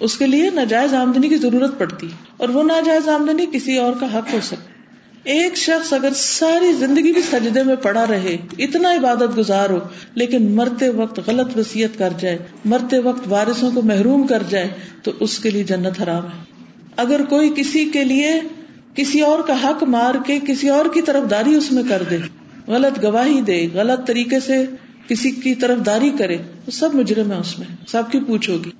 اس کے لیے ناجائز آمدنی کی ضرورت پڑتی اور وہ ناجائز آمدنی کسی اور کا حق ہو سکتا ایک شخص اگر ساری زندگی بھی سجدے میں پڑا رہے، اتنا عبادت گزار ہو، لیکن مرتے وقت غلط وسیعت کر جائے، مرتے وقت وارثوں کو محروم کر جائے، تو اس کے لیے جنت حرام ہے۔ اگر کوئی کسی کے لیے کسی اور کا حق مار کے کسی اور کی طرف داری اس میں کر دے، غلط گواہی دے، غلط طریقے سے کسی کی طرف داری کرے، تو سب مجرم ہے اس میں، سب کی پوچھ ہوگی۔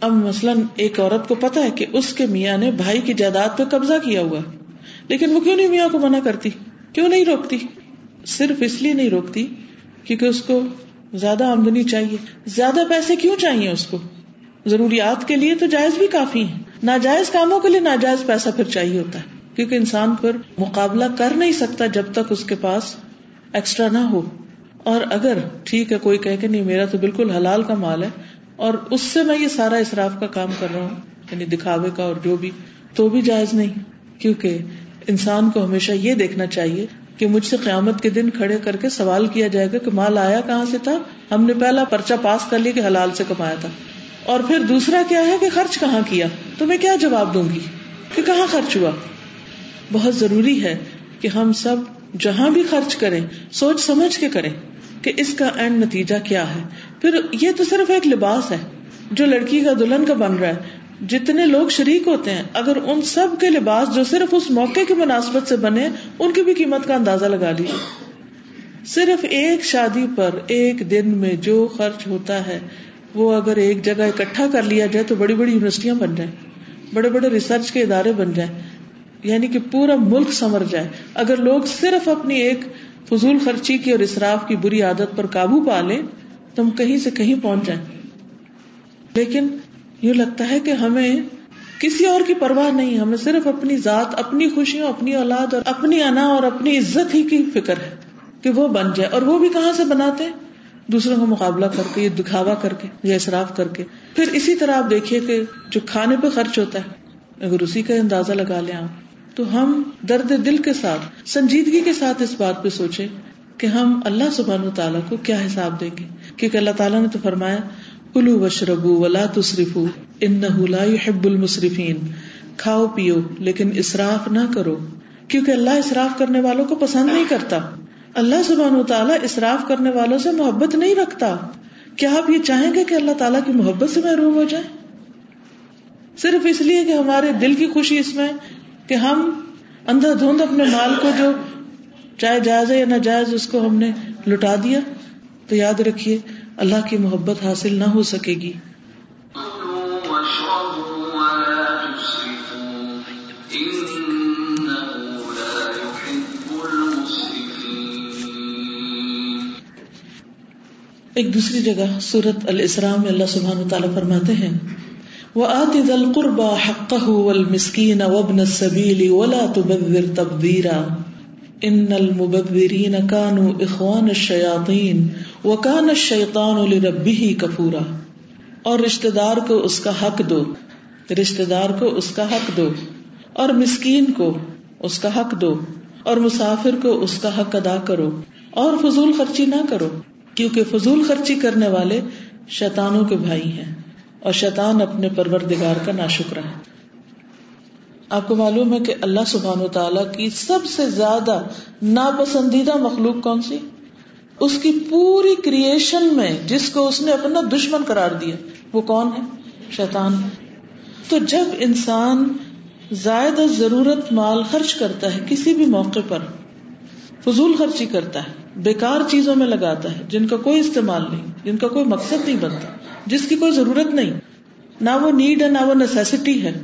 اب مثلاً ایک عورت کو پتا ہے کہ اس کے میاں نے بھائی کی جائیداد پہ قبضہ کیا ہوا۔ لیکن وہ کیوں نہیں میاں کو منع کرتی؟ کیوں نہیں روکتی؟ صرف اس لیے نہیں روکتی کیونکہ اس کو زیادہ آمدنی چاہیے۔ زیادہ پیسے کیوں چاہیے اس کو؟ ضروریات کے لیے تو جائز بھی کافی ہے ناجائز کاموں کے لیے ناجائز پیسہ پھر چاہیے ہوتا ہے۔ کیونکہ انسان پھر مقابلہ کر نہیں سکتا جب تک اس کے پاس ایکسٹرا نہ ہو۔ اور اگر ٹھیک ہے، کوئی کہ نہیں، میرا تو بالکل حلال کا مال ہے اور اس سے میں یہ سارا اصراف کا کام کر رہا ہوں یعنی دکھاوے کا اور جو بھی، تو بھی جائز نہیں۔ کیونکہ انسان کو ہمیشہ یہ دیکھنا چاہیے کہ مجھ سے قیامت کے دن کھڑے کر کے سوال کیا جائے گا کہ مال آیا کہاں سے تھا؟ ہم نے پہلا پرچا پاس کر لیا کہ حلال سے کمایا تھا۔ اور پھر دوسرا کیا ہے کہ خرچ کہاں کیا؟ تو میں کیا جواب دوں گی کہ کہاں خرچ ہوا؟ بہت ضروری ہے کہ ہم سب جہاں بھی خرچ کریں، سوچ سمجھ کے کریں کہ اس کا اینڈ نتیجہ کیا ہے۔ پھر یہ تو صرف ایک لباس ہے جو لڑکی کا دلہن کا بن رہا ہے۔ جتنے لوگ شریک ہوتے ہیں، اگر ان سب کے لباس جو صرف اس موقع کی مناسبت سے بنے، ان کی بھی قیمت کا اندازہ لگا لیجیے صرف ایک شادی پر ایک دن میں جو خرچ ہوتا ہے، وہ اگر ایک جگہ اکٹھا کر لیا جائے تو بڑی بڑی یونیورسٹیاں بن جائیں، بڑے بڑے ریسرچ کے ادارے بن جائیں یعنی کہ پورا ملک سمر جائے۔ اگر لوگ صرف اپنی ایک فضول خرچی کی اور اسراف کی بری عادت پر قابو پا لیں، تو ہم کہیں سے کہیں پہنچ جائیں۔ لیکن یوں لگتا ہے کہ ہمیں کسی اور کی پرواہ نہیں، ہمیں صرف اپنی ذات، اپنی خوشیوں اپنی اولاد اور اپنی انا اور اپنی عزت ہی کی فکر ہے کہ وہ بن جائے اور وہ بھی کہاں سے بناتے دوسروں کا مقابلہ کر کے، دکھاوا کر کے، یا اصراف کر کے۔ پھر اسی طرح آپ دیکھیے کہ جو کھانے پہ خرچ ہوتا ہے، اگر اسی کا اندازہ لگا لیں آپ، تو ہم درد دل کے ساتھ، سنجیدگی کے ساتھ اس بات پہ سوچے کہ ہم اللہ سبحان و تعالیٰ کو کیا حساب دیں گے؟ کیونکہ اللہ تعالیٰ نے تو فرمایا کلو وشربو ولا تصرفو ان لا يحب المصرفین کھاؤ پیو، لیکن اسراف نہ کرو۔ کیونکہ اللہ اسراف کرنے والوں کو پسند نہیں کرتا۔ اللہ سبحان و تعالیٰ اسراف کرنے والوں سے محبت نہیں رکھتا۔ کیا آپ یہ چاہیں گے کہ اللہ تعالیٰ کی محبت سے محروم ہو جائے صرف اس لیے کہ ہمارے دل کی خوشی اس میں کہ ہم اندھا دھند اپنے مال کو جو چاہے جائز ہے یا ناجائز، اس کو ہم نے لٹا دیا۔ تو یاد رکھیے اللہ کی محبت حاصل نہ ہو سکے گی۔ ایک دوسری جگہ سورت الاسراء میں اللہ سبحانہ تعالیٰ فرماتے ہیں، وَآتِ ذَا الْقُرْبَى حَقَّهُ وَالْمِسْكِينَ وَابْنَ السَّبِيلِ وَلَا تُبَذِّرْ تَبْذِيرًا إِنَّ الْمُبَذِّرِينَ كَانُوا إِخْوَانَ الشَّيَاطِينَ وَكَانَ الشَّيْطَانُ لِرَبِّهِ كَفُورًا۔ اور رشتہ دار کو اس کا حق دو۔ رشتہ دار کو اس کا حق دو۔ اور مسکین کو اس کا حق دو۔ اور مسافر کو اس کا حق ادا کرو۔ اور فضول خرچی نہ کرو۔ کیونکہ فضول خرچی کرنے والے شیتانوں کے بھائی ہیں۔ اور شیطان اپنے پروردگار کا نا شکر ہے۔ آپ کو معلوم ہے کہ اللہ سبحان و تعالی کی سب سے زیادہ ناپسندیدہ مخلوق کون سی؟ اس کی پوری کریشن میں جس کو اس نے اپنا دشمن قرار دیا، وہ کون ہے؟ شیطان۔ تو جب انسان زائد ضرورت مال خرچ کرتا ہے کسی بھی موقع پر، فضول خرچی کرتا ہے، بیکار چیزوں میں لگاتا ہے، جن کا کوئی استعمال نہیں، جن کا کوئی مقصد نہیں بنتا، جس کی کوئی ضرورت نہیں، نہ وہ نیڈ ہے، نہ وہ نیسیسٹی ہے،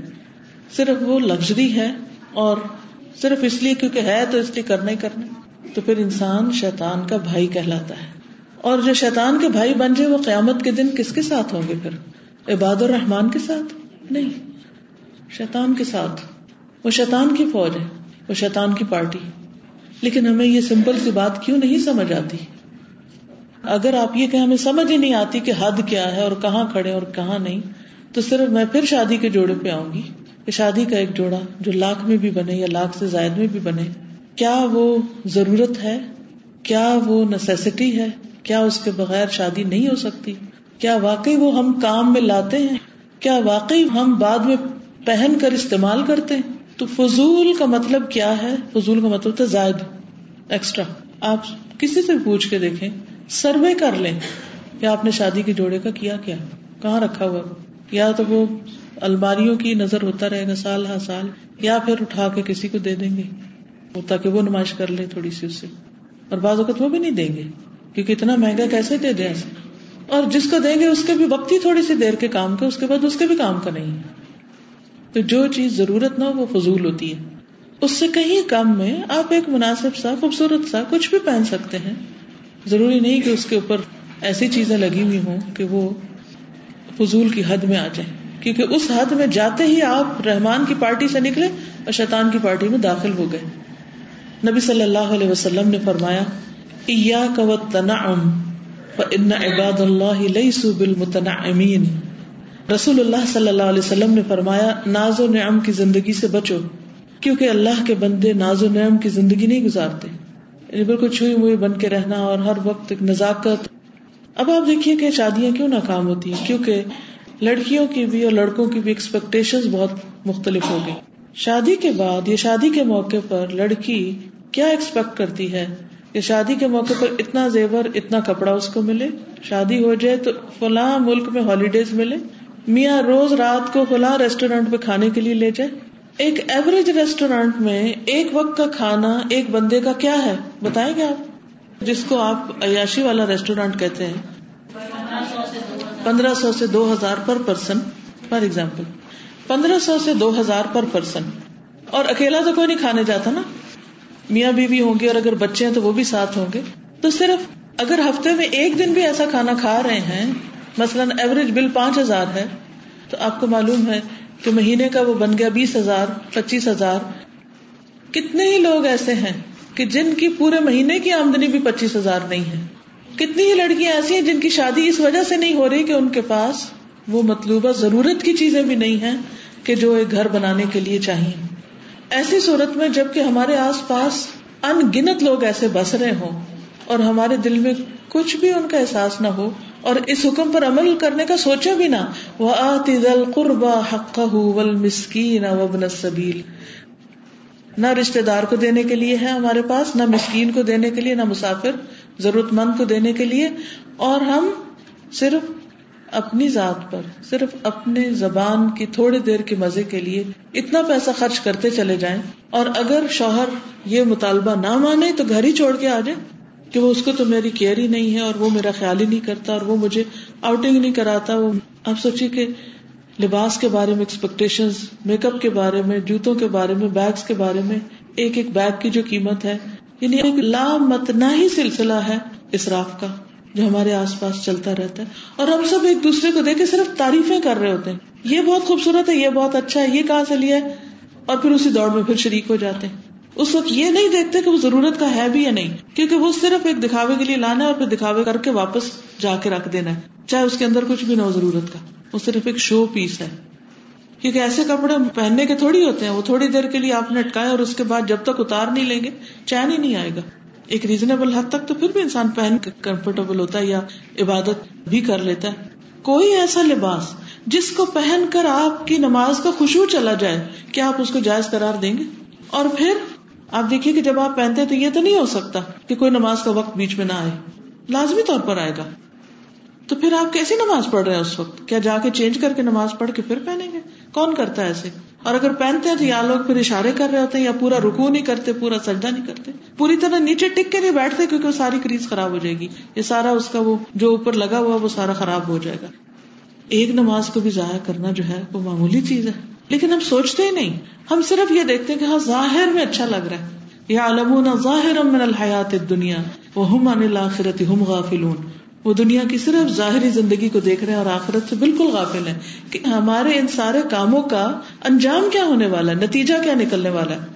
صرف وہ لگژری ہے اور صرف اس لیے کیونکہ ہے تو اس لیے کرنا ہی کرنا تو پھر انسان شیطان کا بھائی کہلاتا ہے۔ اور جو شیطان کے بھائی بن جائے وہ قیامت کے دن کس کے ساتھ ہوں گے پھر؟ عباد الرحمان کے ساتھ؟ نہیں۔ شیطان کے ساتھ۔ وہ شیطان کی فوج ہے، وہ شیطان کی پارٹی۔ لیکن ہمیں یہ سمپل سی بات کیوں نہیں سمجھ آتی؟ اگر آپ یہ کہ ہمیں سمجھ ہی نہیں آتی کہ حد کیا ہے اور کہاں کھڑے اور کہاں نہیں، تو صرف میں پھر شادی کے جوڑے پہ آؤں گی۔ کہ شادی کا ایک جوڑا جو لاکھ میں بھی بنے یا لاکھ سے زائد میں بھی بنے کیا وہ ضرورت ہے؟ کیا وہ نیسیسٹی ہے؟ کیا اس کے بغیر شادی نہیں ہو سکتی؟ کیا واقعی وہ ہم کام میں لاتے ہیں؟ کیا واقعی ہم بعد میں پہن کر استعمال کرتے ہیں؟ تو فضول کا مطلب کیا ہے؟ فضول کا مطلب تھا زائد ایکسٹرا آپ کسی سے پوچھ کے دیکھیں، سروے کر لیں کہ آپ نے شادی کے جوڑے کا کیا کیا، کہاں رکھا ہوا؟ یا تو وہ الماریوں کی نظر ہوتا رہے گا سال ہر سال، یا پھر اٹھا کے کسی کو دے دیں گے۔ تاکہ وہ نمائش کر لے تھوڑی سی اس سے۔ اور بعض اوقات وہ بھی نہیں دیں گے، کیونکہ اتنا مہنگا کیسے دے دیں؟ ایسے اور جس کو دیں گے، اس کے بھی وقت ہی تھوڑی سی دیر کے کام کا، اس کے بعد اس کے بھی کام کا نہیں۔ تو جو چیز ضرورت نہ ہو، وہ فضول ہوتی ہے۔ اس سے کہیں کم میں آپ ایک مناسب سا، خوبصورت سا کچھ بھی پہن سکتے ہیں۔ ضروری نہیں کہ اس کے اوپر ایسی چیزیں لگی ہوئی ہوں کہ وہ فضول کی حد میں آ جائیں۔ کیونکہ اس حد میں جاتے ہی آپ رحمان کی پارٹی سے نکلے اور شیطان کی پارٹی میں داخل ہو گئے۔ نبی صلی اللہ علیہ وسلم نے فرمایا ان عباد اللہ بالمتنعمین. رسول اللہ صلی اللہ علیہ وسلم نے فرمایا، ناز و نعم کی زندگی سے بچو، کیونکہ اللہ کے بندے ناز و نعم کی زندگی نہیں گزارتے۔ یعنی بالکل چھوئی موئی بن کے رہنا اور ہر وقت ایک نزاکت۔ اب آپ دیکھیے کہ شادیاں کیوں ناکام ہوتی ہیں، کیونکہ لڑکیوں کی بھی اور لڑکوں کی بھی ایکسپیکٹیشن بہت مختلف ہو گئی۔ شادی کے بعد یا شادی کے موقع پر لڑکی کیا ایکسپیکٹ کرتی ہے؟ کہ شادی کے موقع پر اتنا زیور، اتنا کپڑا اس کو ملے؟ شادی ہو جائے تو فلاں ملک میں ہالیڈیز ملے؟ میاں روز رات کو فلاں ریسٹورینٹ پہ کھانے کے لیے لے جائے؟ ایک ایوریج ریسٹورینٹ میں ایک وقت کا کھانا ایک بندے کا کیا ہے؟ بتائیں گے آپ؟ جس کو آپ عیاشی والا ریسٹورینٹ کہتے ہیں۔ پندرہ سو سے دو ہزار پر پرسن فار ایگزامپل پندرہ سو سے دو ہزار پر پرسن۔ اور اکیلا تو کوئی نہیں کھانے جاتا نا۔ میاں بیوی ہوں گے اور اگر بچے ہیں تو وہ بھی ساتھ ہوں گے۔ تو صرف اگر ہفتے میں ایک دن بھی ایسا کھانا کھا رہے ہیں، مثلاً ایوریج بل پانچ ہزار ہے، تو آپ کو معلوم ہے کہ مہینے کا وہ بن گیا بیس ہزار، پچیس ہزار۔ کتنے ہی لوگ ایسے ہیں کہ جن کی پورے مہینے کی آمدنی بھی پچیس ہزار نہیں ہے۔ کتنی ہی لڑکیاں ایسی ہیں جن کی شادی اس وجہ سے نہیں ہو رہی کہ ان کے پاس وہ مطلوبہ ضرورت کی چیزیں بھی نہیں ہیں۔ کہ جو ایک گھر بنانے کے لیے چاہیے۔ ایسی صورت میں جبکہ ہمارے آس پاس ان گنت لوگ ایسے بس رہے ہوں اور ہمارے دل میں کچھ بھی ان کا احساس نہ ہو اور اس حکم پر عمل کرنے کا سوچے بھی نہ۔ وہ آتی دل قربا حق مسکین سبیل نہ رشتے دار کو دینے کے لیے ہے ہمارے پاس، نہ مسکین کو دینے کے لیے، نہ مسافر ضرورت مند کو دینے کے لیے۔ اور ہم صرف اپنی ذات پر، صرف اپنے زبان کی تھوڑی دیر کے مزے کے لیے اتنا پیسہ خرچ کرتے چلے جائیں۔ اور اگر شوہر یہ مطالبہ نہ مانے تو گھر ہی چھوڑ کے آ جائے کہ وہ اس کو تو میری کیئر ہی نہیں ہے اور وہ میرا خیال ہی نہیں کرتا اور وہ مجھے آؤٹنگ نہیں کراتا۔ وہ آپ سوچیے کہ لباس کے بارے میں ایکسپیکٹیشن میک اپ کے بارے میں، جوتوں کے بارے میں بیگس کے بارے میں ایک ایک بیگ کی جو قیمت ہے یعنی ایک لامتنا ہی سلسلہ ہے اسراف کا۔ جو ہمارے آس پاس چلتا رہتا ہے۔ اور ہم سب ایک دوسرے کو دیکھ کے صرف تعریفیں کر رہے ہوتے ہیں۔ یہ بہت خوبصورت ہے، یہ بہت اچھا ہے، یہ کہاں سے لیا ہے؟ اور پھر اسی دوڑ میں پھر شریک ہو جاتے ہیں۔ اس وقت یہ نہیں دیکھتے کہ وہ ضرورت کا ہے بھی یا نہیں، کیونکہ وہ صرف ایک دکھاوے کے لیے لانا ہے اور پھر دکھاوے کر کے واپس جا کے رکھ دینا ہے۔ چاہے اس کے اندر کچھ بھی نہ ہو ضرورت کا۔ وہ صرف ایک شو پیس ہے۔ کیونکہ ایسے کپڑے پہننے کے تھوڑی ہوتے ہیں، وہ تھوڑی دیر کے لیے آپ نے اٹکائے اور اس کے بعد جب تک اتار نہیں لیں گے، چین ہی نہیں آئے گا۔ ایک ریزنیبل حد تک تو پھر بھی انسان پہن کمفرٹیبل ہوتا ہے یا عبادت بھی کر لیتا ہے۔ کوئی ایسا لباس جس کو پہن کر آپ کی نماز کا خوشبو چلا جائے، کیا آپ اس کو جائز قرار دیں گے؟ اور پھر آپ دیکھیے کہ جب آپ پہنتے تو یہ تو نہیں ہو سکتا کہ کوئی نماز کا وقت بیچ میں نہ آئے۔ لازمی طور پر آئے گا۔ تو پھر آپ کیسی نماز پڑھ رہے ہیں اس وقت؟ کیا جا کے چینج کر کے نماز پڑھ کے پھر پہنیں گے؟ کون کرتا ہے ایسے؟ اور اگر پہنتے ہیں تو یا لوگ پھر اشارے کر رہے ہوتے ہیں یا پورا رکو نہیں کرتے، پورا سجدہ نہیں کرتے۔ پوری طرح نیچے ٹک کے نہیں بیٹھتے کیونکہ وہ ساری کریز خراب ہو جائے گی۔ یہ سارا اس کا وہ جو اوپر لگا ہوا وہ سارا خراب ہو جائے گا۔ ایک نماز کو بھی ضائع کرنا جو ہے وہ معمولی چیز ہے۔ لیکن ہم سوچتے ہی نہیں۔ ہم صرف یہ دیکھتے ہیں کہ ہاں ظاہر میں اچھا لگ رہا ہے۔ یا علمون ظاہر من الحیات دنیا وہ ہم ان الآخرت ہم غافلون۔ وہ دنیا کی صرف ظاہری زندگی کو دیکھ رہے ہیں اور آخرت سے بالکل غافل ہیں کہ ہمارے ان سارے کاموں کا انجام کیا ہونے والا ہے؟ نتیجہ کیا نکلنے والا ہے؟